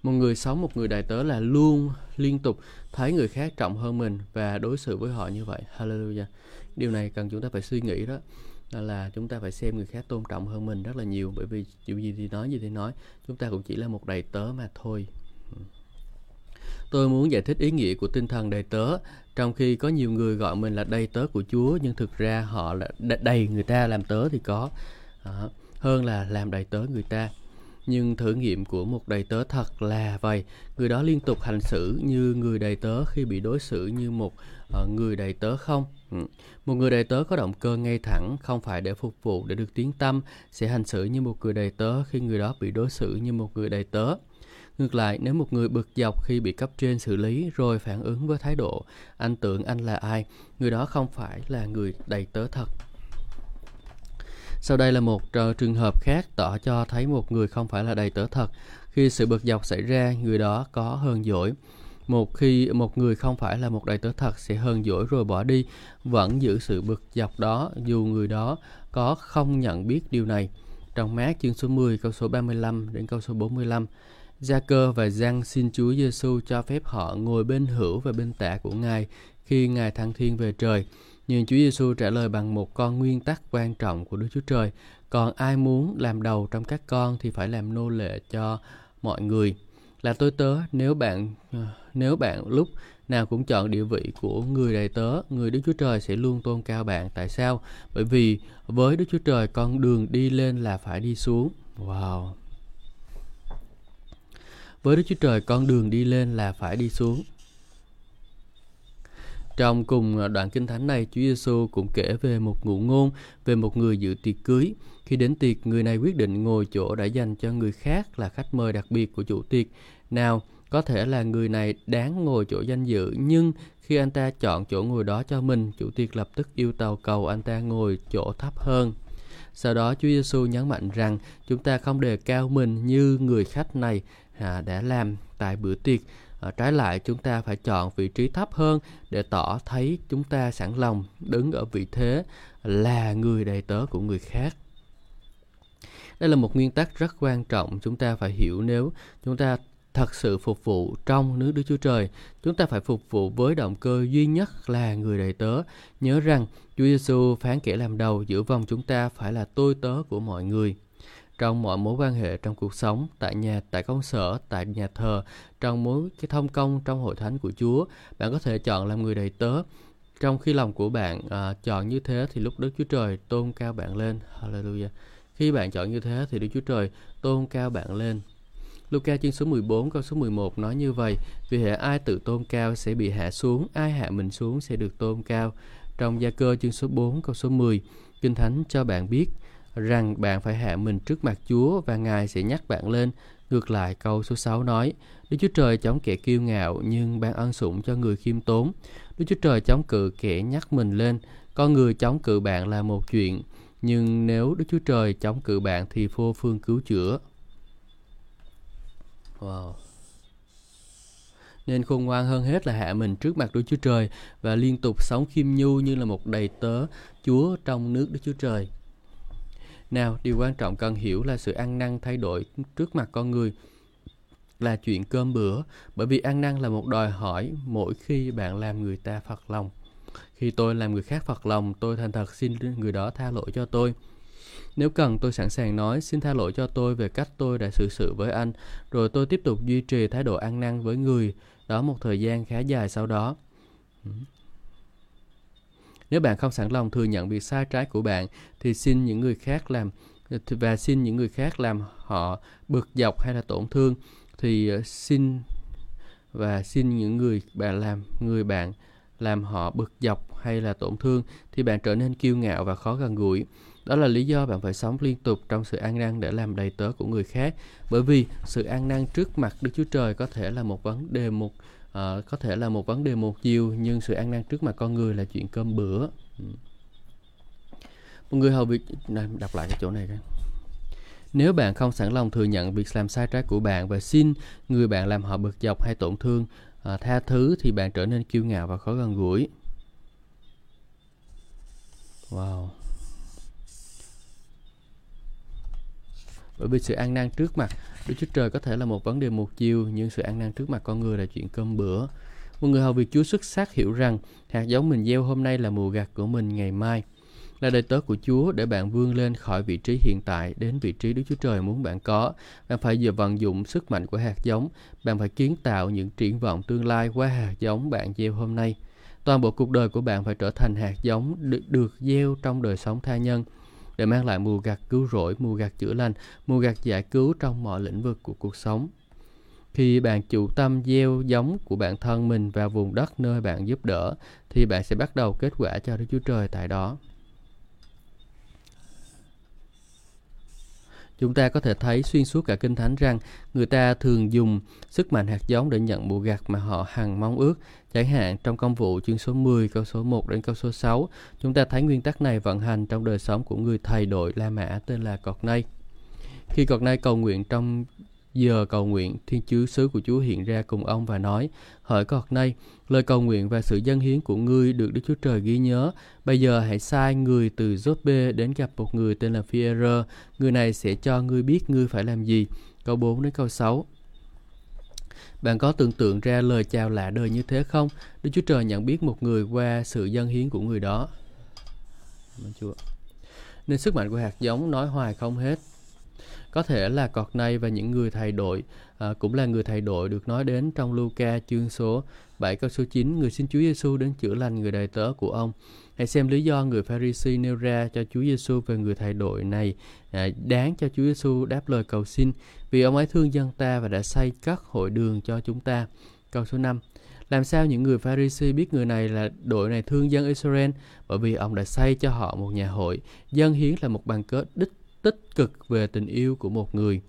một người sống, một người đại tớ là luôn liên tục thấy người khác trọng hơn mình và đối xử với họ như vậy hallelujah điều này cần chúng ta phải suy nghĩ đó là chúng ta phải xem người khác tôn trọng hơn mình rất là nhiều. Bởi vì dù gì thì nói gì thì nói chúng ta cũng chỉ là một đầy tớ mà thôi. Tôi muốn giải thích ý nghĩa của tinh thần đầy tớ. Trong khi có nhiều người gọi mình là đầy tớ của chúa nhưng thực ra họ là đầy người ta làm tớ thì có. À, hơn là làm đầy tớ người ta nhưng thử nghiệm của một đầy tớ thật là vậy người đó liên tục hành xử như người đầy tớ khi bị đối xử như một uh, người đầy tớ không? Ừ. Một người đầy tớ có động cơ ngay thẳng không phải để phục vụ để được tiếng tâm sẽ hành xử như một người đầy tớ khi người đó bị đối xử như một người đầy tớ. Ngược lại, nếu một người bực dọc khi bị cấp trên xử lý rồi phản ứng với thái độ anh tưởng anh là ai, người đó không phải là người đầy tớ thật. Sau đây là một uh, trường hợp khác tỏ cho thấy một người không phải là đầy tớ thật. Khi sự bực dọc xảy ra, người đó có hơn dỗi. Một khi một người không phải là một đầy tớ thật sẽ hơn dỗi rồi bỏ đi, vẫn giữ sự bực dọc đó dù người đó có không nhận biết điều này. Trong mát chương số 10 câu số 35 đến câu số 45, Gia cơ và Giăng xin Chúa Giêsu cho phép họ ngồi bên hữu và bên tả của Ngài khi Ngài thăng thiên về trời. Nhưng Chúa Giêsu trả lời bằng một con nguyên tắc quan trọng của Đức Chúa Trời. Còn ai muốn làm đầu trong các con thì phải làm nô lệ cho mọi người. Là tôi tớ nếu bạn ờ, nếu bạn lúc nào cũng chọn địa vị của người đầy tớ, người Đức Chúa Trời sẽ luôn tôn cao bạn. Tại sao? Bởi vì với Đức Chúa Trời con đường đi lên là phải đi xuống. Wow. Với Đức Chúa Trời con đường đi lên là phải đi xuống. Trong cùng à, đoạn kinh thánh này, Chúa Giêsu cũng kể về một ngụ ngôn về một người dự tiệc cưới. Khi đến tiệc, người này quyết định ngồi chỗ đã dành cho người khác là khách mời đặc biệt của chủ tiệc. Nào, có thể là người này đáng ngồi chỗ danh dự, nhưng khi anh ta chọn chỗ ngồi đó cho mình, chủ tiệc lập tức yêu cầu cầu anh ta ngồi chỗ thấp hơn. Sau đó Chúa Giêsu nhấn mạnh rằng chúng ta không đề cao mình như người khách này à, đã làm tại bữa tiệc. À, trái lại chúng ta phải chọn vị trí thấp hơn để tỏ thấy chúng ta sẵn lòng đứng ở vị thế là người đầy tớ của người khác. Đây là một nguyên tắc rất quan trọng chúng ta phải hiểu nếu chúng ta thật sự phục vụ trong nước Đức Chúa Trời, chúng ta phải phục vụ với động cơ duy nhất là người đầy tớ. Nhớ rằng Chúa Giêsu phán kẻ làm đầu giữa vòng chúng ta phải là tôi tớ của mọi người. Trong mọi mối quan hệ trong cuộc sống, tại nhà, tại công sở, tại nhà thờ, trong mối cái thông công trong hội thánh của Chúa, bạn có thể chọn làm người đầy tớ. Trong khi lòng của bạn à, chọn như thế thì lúc Đức Chúa Trời tôn cao bạn lên. Hallelujah. Khi bạn chọn như thế thì Đức Chúa Trời tôn cao bạn lên. Luca chương số 14 câu số 11 nói như vậy, vì hệ ai tự tôn cao sẽ bị hạ xuống, ai hạ mình xuống sẽ được tôn cao. Trong gia cơ chương số 4 câu số 10, Kinh Thánh cho bạn biết rằng bạn phải hạ mình trước mặt Chúa và Ngài sẽ nhắc bạn lên. Ngược lại câu số 6 nói, Đức Chúa Trời chống kẻ kiêu ngạo nhưng ban ân sủng cho người khiêm tốn. Đức Chúa Trời chống cự kẻ nhắc mình lên. Con người chống cự bạn là một chuyện, nhưng nếu Đức Chúa Trời chống cự bạn thì vô phương cứu chữa. Wow. Nên khôn ngoan hơn hết là hạ mình trước mặt Đức Chúa Trời và liên tục sống khiêm nhu như là một đầy tớ Chúa trong nước Đức Chúa Trời. Nào, điều quan trọng cần hiểu là sự ăn năn thay đổi trước mặt con người là chuyện cơm bữa, bởi vì ăn năn là một đòi hỏi mỗi khi bạn làm người ta phật lòng. Khi tôi làm người khác phật lòng, tôi thành thật xin người đó tha lỗi cho tôi. Nếu cần, tôi sẵn sàng nói xin tha lỗi cho tôi về cách tôi đã xử sự với anh, rồi tôi tiếp tục duy trì thái độ ăn năn với người đó một thời gian khá dài sau đó. Nếu bạn không sẵn lòng thừa nhận việc sai trái của bạn, thì xin những người khác làm và xin những người khác làm họ bực dọc hay là tổn thương thì ờ, xin và xin những người bạn làm người bạn làm họ bực dọc hay là tổn thương thì bạn trở nên kiêu ngạo và khó gần gũi. Đó là lý do bạn phải sống liên tục trong sự an năn để làm đầy tớ của người khác. Bởi vì sự an năn trước mặt Đức Chúa Trời có thể là một vấn đề một à, có thể là một vấn đề một chiều nhưng sự an năn trước mặt con người là chuyện cơm bữa. Ừ. Một người hầu việc này đọc lại cái chỗ này coi. Nếu bạn không sẵn lòng thừa nhận việc làm sai trái của bạn và xin người bạn làm họ bực dọc hay tổn thương à, tha thứ thì bạn trở nên kiêu ngạo và khó gần gũi. Wow. bởi vì sự ăn năn trước mặt Đức Chúa Trời có thể là một vấn đề một chiều nhưng sự ăn năn trước mặt con người là chuyện cơm bữa một người hầu việc Chúa xuất sắc hiểu rằng hạt giống mình gieo hôm nay là mùa gặt của mình ngày mai là đời tớ của Chúa để bạn vươn lên khỏi vị trí hiện tại đến vị trí Đức Chúa Trời muốn bạn có. Bạn phải giờ vận dụng sức mạnh của hạt giống. Bạn phải kiến tạo những triển vọng tương lai qua hạt giống bạn gieo hôm nay. Toàn bộ cuộc đời của bạn phải trở thành hạt giống được, được gieo trong đời sống tha nhân để mang lại mùa gặt cứu rỗi, mùa gặt chữa lành, mùa gặt giải cứu trong mọi lĩnh vực của cuộc sống. Khi bạn chủ tâm gieo giống của bản thân mình vào vùng đất nơi bạn giúp đỡ, thì bạn sẽ bắt đầu kết quả cho Đức Chúa Trời tại đó. Chúng ta có thể thấy xuyên suốt cả Kinh Thánh rằng người ta thường dùng sức mạnh hạt giống để nhận bùa gặt mà họ hằng mong ước. Chẳng hạn trong công vụ chương số 10 câu số 1 đến câu số 6, chúng ta thấy nguyên tắc này vận hành trong đời sống của người thầy đội La Mã tên là Cọt Nay. Khi Cọt Nay cầu nguyện trong giờ cầu nguyện, Thiên Chúa sứ của Chúa hiện ra cùng ông và nói, Hỡi con nay, lời cầu nguyện và sự dân hiến của ngươi được Đức Chúa Trời ghi nhớ. Bây giờ hãy sai người từ Joppe đến gặp một người tên là phi Người này sẽ cho ngươi biết ngươi phải làm gì. Câu 4 đến câu 6. Bạn có tưởng tượng ra lời chào lạ đời như thế không? Đức Chúa Trời nhận biết một người qua sự dân hiến của người đó. Nên sức mạnh của hạt giống nói hoài không hết. Có thể là cọt nay và những người thầy đội à, cũng là người thầy đội được nói đến trong Luca chương số 7 câu số 9 người xin Chúa Giêsu đến chữa lành người đầy tớ của ông. Hãy xem lý do người Pharisee nêu ra cho Chúa Giêsu về người thầy đội này à, đáng cho Chúa Giêsu đáp lời cầu xin vì ông ấy thương dân ta và đã xây các hội đường cho chúng ta. Câu số 5 làm sao những người Pharisee biết người này là đội này thương dân Israel bởi vì ông đã xây cho họ một nhà hội. Dân hiến là một bằng cớ đích tích cực về tình yêu của một người.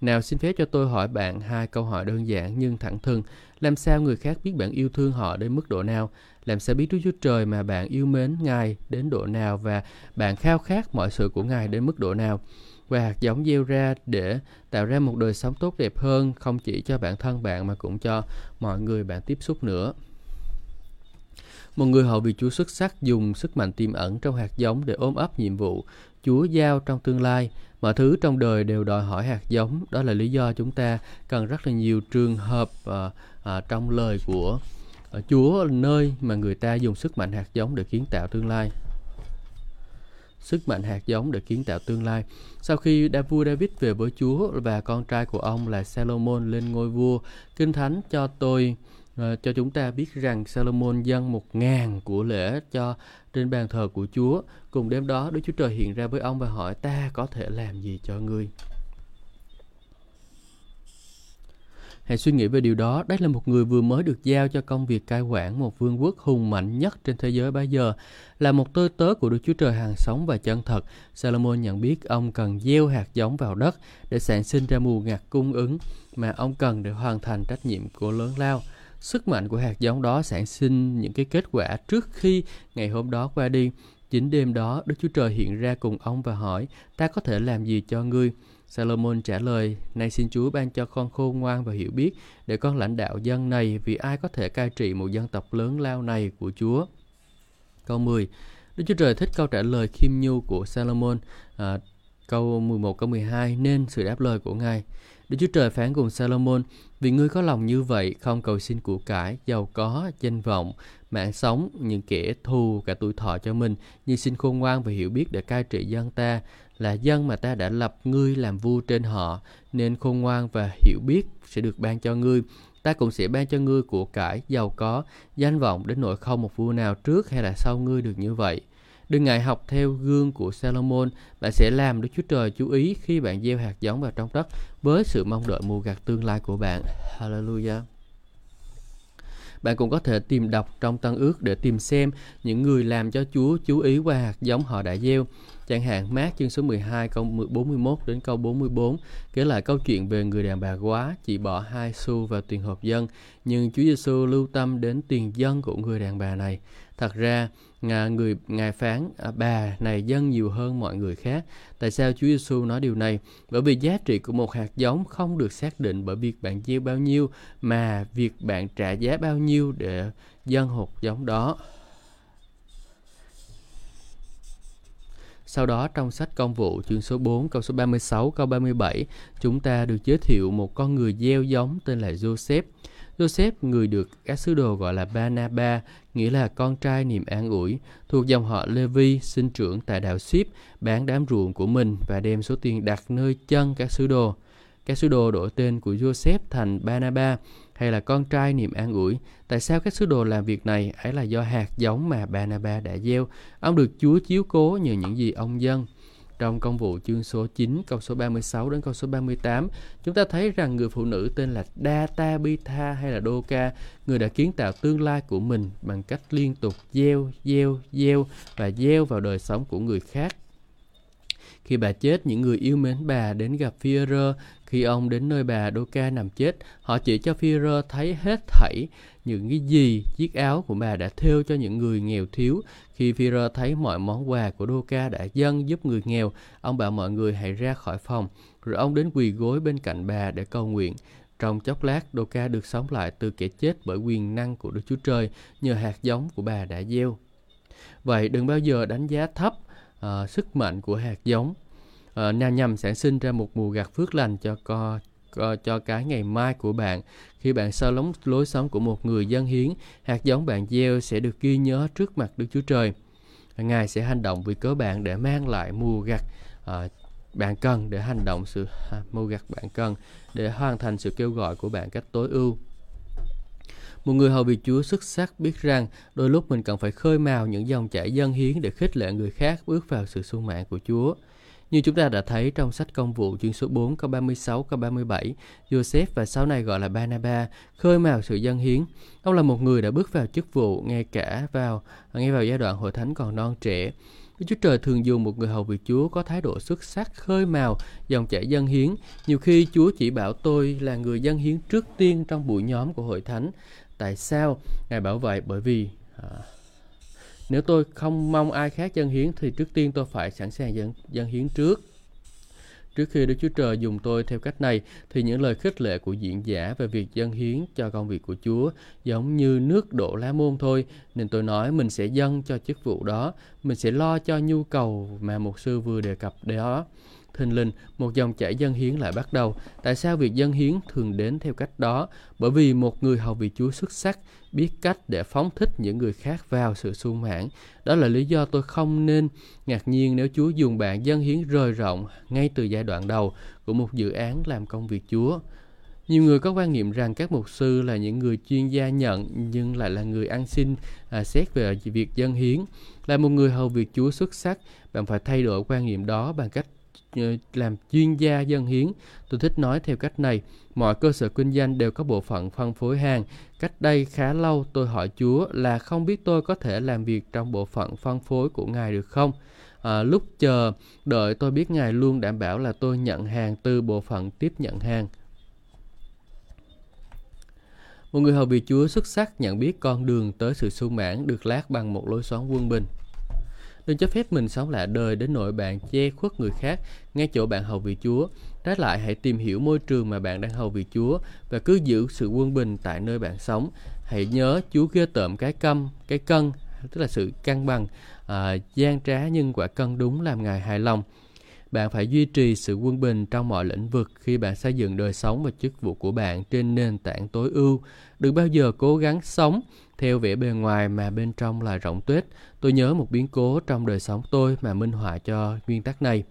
Nào, xin phép cho tôi hỏi bạn hai câu hỏi đơn giản nhưng thẳng thừng. Làm sao người khác biết bạn yêu thương họ đến mức độ nào? Làm sao biết Đức Chúa Trời mà bạn yêu mến Ngài đến độ nào và bạn khao khát mọi sự của Ngài đến mức độ nào? Và hạt giống gieo ra để tạo ra một đời sống tốt đẹp hơn, không chỉ cho bản thân bạn mà cũng cho mọi người bạn tiếp xúc nữa. Một người hậu vì Chúa xuất sắc dùng sức mạnh tiềm ẩn trong hạt giống để ôm ấp nhiệm vụ Chúa giao trong tương lai. Mọi thứ trong đời đều đòi hỏi hạt giống. Đó là lý do chúng ta cần rất là nhiều trường hợp à, à, trong lời của à, Chúa nơi mà người ta dùng sức mạnh hạt giống để kiến tạo tương lai sức mạnh hạt giống để kiến tạo tương lai. Sau khi đa vua David về với Chúa và con trai của ông là Salomon lên ngôi vua, Kinh Thánh cho tôi Ờ, cho chúng ta biết rằng Salomon dâng một ngàn của lễ cho trên bàn thờ của Chúa. Cùng đêm đó, Đức Chúa Trời hiện ra với ông và hỏi ta có thể làm gì cho ngươi. Hãy suy nghĩ về điều đó. Đây là một người vừa mới được giao cho công việc cai quản một vương quốc hùng mạnh nhất trên thế giới bây giờ. Là một tôi tớ của Đức Chúa Trời hàng sống và chân thật, Salomon nhận biết ông cần gieo hạt giống vào đất để sản sinh ra mùa ngạt cung ứng mà ông cần để hoàn thành trách nhiệm của lớn lao sức mạnh của hạt giống đó sản sinh những cái kết quả trước khi ngày hôm đó qua đi. Chính đêm đó, Đức Chúa Trời hiện ra cùng ông và hỏi, ta có thể làm gì cho ngươi? Salomon trả lời, nay xin Chúa ban cho con khôn ngoan và hiểu biết để con lãnh đạo dân này vì ai có thể cai trị một dân tộc lớn lao này của Chúa. Câu 10 Đức Chúa Trời thích câu trả lời khiêm nhu của Salomon. À, câu 11 câu 12 nên sự đáp lời của Ngài. Đức Chúa Trời phán cùng Salomon, vì ngươi có lòng như vậy, không cầu xin của cải, giàu có, danh vọng, mạng sống, những kẻ thù cả tuổi thọ cho mình, nhưng xin khôn ngoan và hiểu biết để cai trị dân ta, là dân mà ta đã lập ngươi làm vua trên họ, nên khôn ngoan và hiểu biết sẽ được ban cho ngươi. Ta cũng sẽ ban cho ngươi của cải, giàu có, danh vọng đến nỗi không một vua nào trước hay là sau ngươi được như vậy. Đừng ngại học theo gương của Salomon, bạn sẽ làm Đức Chúa Trời chú ý khi bạn gieo hạt giống vào trong đất với sự mong đợi mùa gặt tương lai của bạn. Hallelujah. Bạn cũng có thể tìm đọc trong Tân ước để tìm xem những người làm cho Chúa chú ý qua hạt giống họ đã gieo. Chẳng hạn mát chương số 12 câu 41 đến câu 44 kể lại câu chuyện về người đàn bà quá chỉ bỏ hai xu vào tiền hộp dân nhưng Chúa Giêsu lưu tâm đến tiền dân của người đàn bà này. Thật ra, người, ngài phán à, bà này dân nhiều hơn mọi người khác. Tại sao Chúa Giêsu nói điều này? Bởi vì giá trị của một hạt giống không được xác định bởi việc bạn gieo bao nhiêu, mà việc bạn trả giá bao nhiêu để dân hột giống đó. Sau đó, trong sách công vụ, chương số 4 câu số 36 câu 37 chúng ta được giới thiệu một con người gieo giống tên là Joseph. Joseph, người được các sứ đồ gọi là Banaba, nghĩa là con trai niềm an ủi, thuộc dòng họ Levi, sinh trưởng tại đảo Ship, bán đám ruộng của mình và đem số tiền đặt nơi chân các sứ đồ. Các sứ đồ đổi tên của Joseph thành Banaba, hay là con trai niềm an ủi. Tại sao các sứ đồ làm việc này? Ấy là do hạt giống mà Banaba đã gieo. Ông được Chúa chiếu cố nhờ những gì ông dân trong công vụ chương số 9 câu số 36 đến câu số 38 chúng ta thấy rằng người phụ nữ tên là Data Bita hay là Doka, người đã kiến tạo tương lai của mình bằng cách liên tục gieo gieo gieo và gieo vào đời sống của người khác. Khi bà chết, những người yêu mến bà đến gặp Führer. Khi ông đến nơi bà Doka nằm chết, họ chỉ cho Führer thấy hết thảy những cái gì chiếc áo của bà đã thêu cho những người nghèo thiếu. Khi Führer thấy mọi món quà của Doka đã dâng giúp người nghèo, ông bảo mọi người hãy ra khỏi phòng. Rồi ông đến quỳ gối bên cạnh bà để cầu nguyện. Trong chốc lát, Doka được sống lại từ kẻ chết bởi quyền năng của Đức Chúa Trời nhờ hạt giống của bà đã gieo. Vậy đừng bao giờ đánh giá thấp uh, sức mạnh của hạt giống ờ, uh, nhằm sản sinh ra một mùa gặt phước lành cho co cho cái ngày mai của bạn. Khi bạn sao lóng lối sống của một người dân hiến, hạt giống bạn gieo sẽ được ghi nhớ trước mặt Đức Chúa Trời. Ngài sẽ hành động vì cớ bạn để mang lại mùa gặt uh, bạn cần để hành động sự à, mưu gặt bạn cần để hoàn thành sự kêu gọi của bạn cách tối ưu. Một người hầu việc Chúa xuất sắc biết rằng đôi lúc mình cần phải khơi mào những dòng chảy dân hiến để khích lệ người khác bước vào sự sung mãn của Chúa. Như chúng ta đã thấy trong sách công vụ chương số 4 câu 36 câu 37, Joseph và sau này gọi là Barnabas khơi mào sự dân hiến. Ông là một người đã bước vào chức vụ ngay cả vào ngay vào giai đoạn hội thánh còn non trẻ. Đức Chúa Trời thường dùng một người hầu việc Chúa có thái độ xuất sắc, khơi mào, dòng chảy dân hiến. Nhiều khi Chúa chỉ bảo tôi là người dân hiến trước tiên trong buổi nhóm của hội thánh. Tại sao? Ngài bảo vậy bởi vì à, nếu tôi không mong ai khác dân hiến thì trước tiên tôi phải sẵn sàng dân, dân hiến trước. Trước khi Đức Chúa Trời dùng tôi theo cách này, thì những lời khích lệ của diễn giả về việc dân hiến cho công việc của Chúa giống như nước đổ lá môn thôi, nên tôi nói mình sẽ dâng cho chức vụ đó, mình sẽ lo cho nhu cầu mà mục sư vừa đề cập đó thình lình một dòng chảy dân hiến lại bắt đầu. Tại sao việc dân hiến thường đến theo cách đó? Bởi vì một người hầu vị Chúa xuất sắc biết cách để phóng thích những người khác vào sự sung mãn. Đó là lý do tôi không nên ngạc nhiên nếu Chúa dùng bạn dân hiến rời rộng ngay từ giai đoạn đầu của một dự án làm công việc Chúa. Nhiều người có quan niệm rằng các mục sư là những người chuyên gia nhận nhưng lại là người ăn xin à, xét về việc dân hiến. Là một người hầu việc Chúa xuất sắc, bạn phải thay đổi quan niệm đó bằng cách Ờ, làm chuyên gia dân hiến. Tôi thích nói theo cách này, mọi cơ sở kinh doanh đều có bộ phận phân phối hàng. Cách đây khá lâu tôi hỏi Chúa là không biết tôi có thể làm việc trong bộ phận phân phối của Ngài được không? À, lúc chờ đợi tôi biết Ngài luôn đảm bảo là tôi nhận hàng từ bộ phận tiếp nhận hàng. Một người hầu vì Chúa xuất sắc nhận biết con đường tới sự sung mãn được lát bằng một lối xoắn quân bình. Đừng cho phép mình sống lạ đời đến nỗi bạn che khuất người khác ngay chỗ bạn hầu vị Chúa. Trái lại hãy tìm hiểu môi trường mà bạn đang hầu vị Chúa và cứ giữ sự quân bình tại nơi bạn sống. Hãy nhớ Chúa ghê tởm cái câm, cái cân, tức là sự cân bằng, à, gian trá nhưng quả cân đúng làm Ngài hài lòng. Bạn phải duy trì sự quân bình trong mọi lĩnh vực khi bạn xây dựng đời sống và chức vụ của bạn trên nền tảng tối ưu. Đừng bao giờ cố gắng sống theo vẻ bề ngoài mà bên trong là rộng tuyết. Tôi nhớ một biến cố trong đời sống tôi mà minh họa cho nguyên tắc này.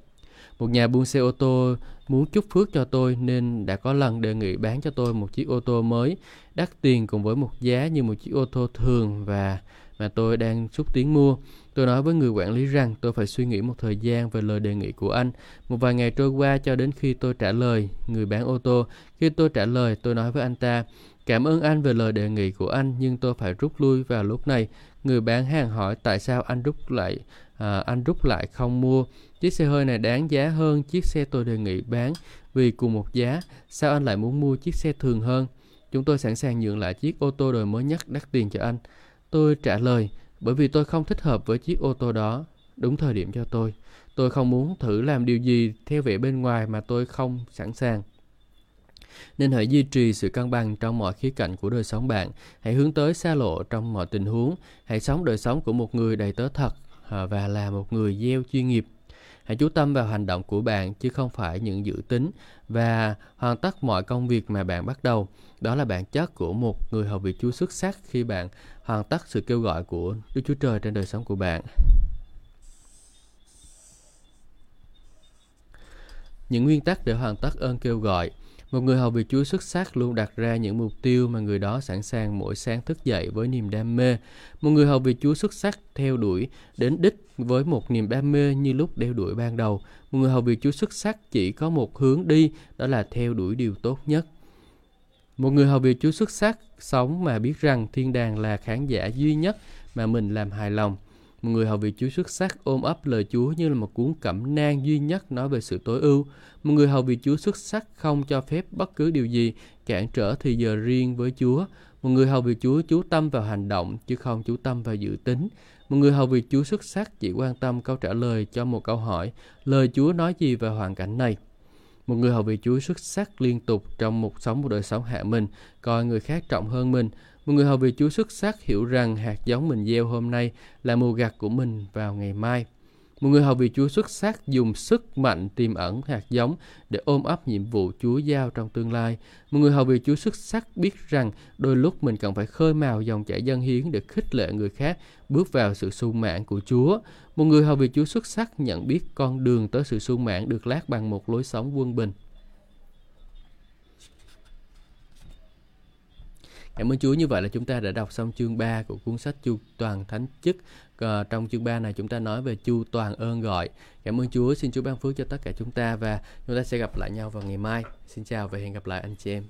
Một nhà buôn xe ô tô muốn chúc phước cho tôi nên đã có lần đề nghị bán cho tôi một chiếc ô tô mới, đắt tiền cùng với một giá như một chiếc ô tô thường và mà tôi đang xúc tiến mua. Tôi nói với người quản lý rằng tôi phải suy nghĩ một thời gian về lời đề nghị của anh. Một vài ngày trôi qua cho đến khi tôi trả lời người bán ô tô. Khi tôi trả lời, tôi nói với anh ta, cảm ơn anh về lời đề nghị của anh nhưng tôi phải rút lui vào lúc này. Người bán hàng hỏi tại sao anh rút lại à, anh rút lại không mua. Chiếc xe hơi này đáng giá hơn chiếc xe tôi đề nghị bán vì cùng một giá. Sao anh lại muốn mua chiếc xe thường hơn? Chúng tôi sẵn sàng nhượng lại chiếc ô tô đời mới nhất đắt tiền cho anh. Tôi trả lời, bởi vì tôi không thích hợp với chiếc ô tô đó. Đúng thời điểm cho tôi. Tôi không muốn thử làm điều gì theo vẻ bên ngoài mà tôi không sẵn sàng. Nên hãy duy trì sự cân bằng trong mọi khía cạnh của đời sống bạn. Hãy hướng tới xa lộ trong mọi tình huống. Hãy sống đời sống của một người đầy tớ thật à, và là một người gieo chuyên nghiệp. Hãy chú tâm vào hành động của bạn, chứ không phải những dự tính và hoàn tất mọi công việc mà bạn bắt đầu. Đó là bản chất của một người hầu việc Chúa xuất sắc khi bạn hoàn tất sự kêu gọi của Đức Chúa Trời trên đời sống của bạn. Những nguyên tắc để hoàn tất ơn kêu gọi một người hầu việc Chúa xuất sắc luôn đặt ra những mục tiêu mà người đó sẵn sàng mỗi sáng thức dậy với niềm đam mê. Một người hầu việc Chúa xuất sắc theo đuổi đến đích với một niềm đam mê như lúc đeo đuổi ban đầu. Một người hầu việc Chúa xuất sắc chỉ có một hướng đi, đó là theo đuổi điều tốt nhất. Một người hầu việc Chúa xuất sắc sống mà biết rằng thiên đàng là khán giả duy nhất mà mình làm hài lòng. Một người hầu việc Chúa xuất sắc ôm ấp lời Chúa như là một cuốn cẩm nang duy nhất nói về sự tối ưu. Một người hầu việc Chúa xuất sắc không cho phép bất cứ điều gì cản trở thì giờ riêng với Chúa. Một người hầu việc Chúa chú tâm vào hành động chứ không chú tâm vào dự tính. Một người hầu việc Chúa xuất sắc chỉ quan tâm câu trả lời cho một câu hỏi, lời Chúa nói gì về hoàn cảnh này. Một người hầu vị Chúa xuất sắc liên tục trong một sống một đời sống hạ mình, coi người khác trọng hơn mình. Một người hầu vị Chúa xuất sắc hiểu rằng hạt giống mình gieo hôm nay là mùa gặt của mình vào ngày mai. Một người hầu vì Chúa xuất sắc dùng sức mạnh tiềm ẩn hạt giống để ôm ấp nhiệm vụ Chúa giao trong tương lai. Một người hầu vì Chúa xuất sắc biết rằng đôi lúc mình cần phải khơi mào dòng chảy dân hiến để khích lệ người khác, bước vào sự sung mãn của Chúa. Một người hầu vì Chúa xuất sắc nhận biết con đường tới sự sung mãn được lát bằng một lối sống quân bình. Cảm ơn Chúa như vậy là chúng ta đã đọc xong chương 3 của cuốn sách Chu Toàn Thánh Chức. À, trong chương 3 này chúng ta nói về Chu Toàn ơn gọi. Cảm ơn Chúa, xin Chúa ban phước cho tất cả chúng ta và chúng ta sẽ gặp lại nhau vào ngày mai. Xin chào và hẹn gặp lại anh chị em.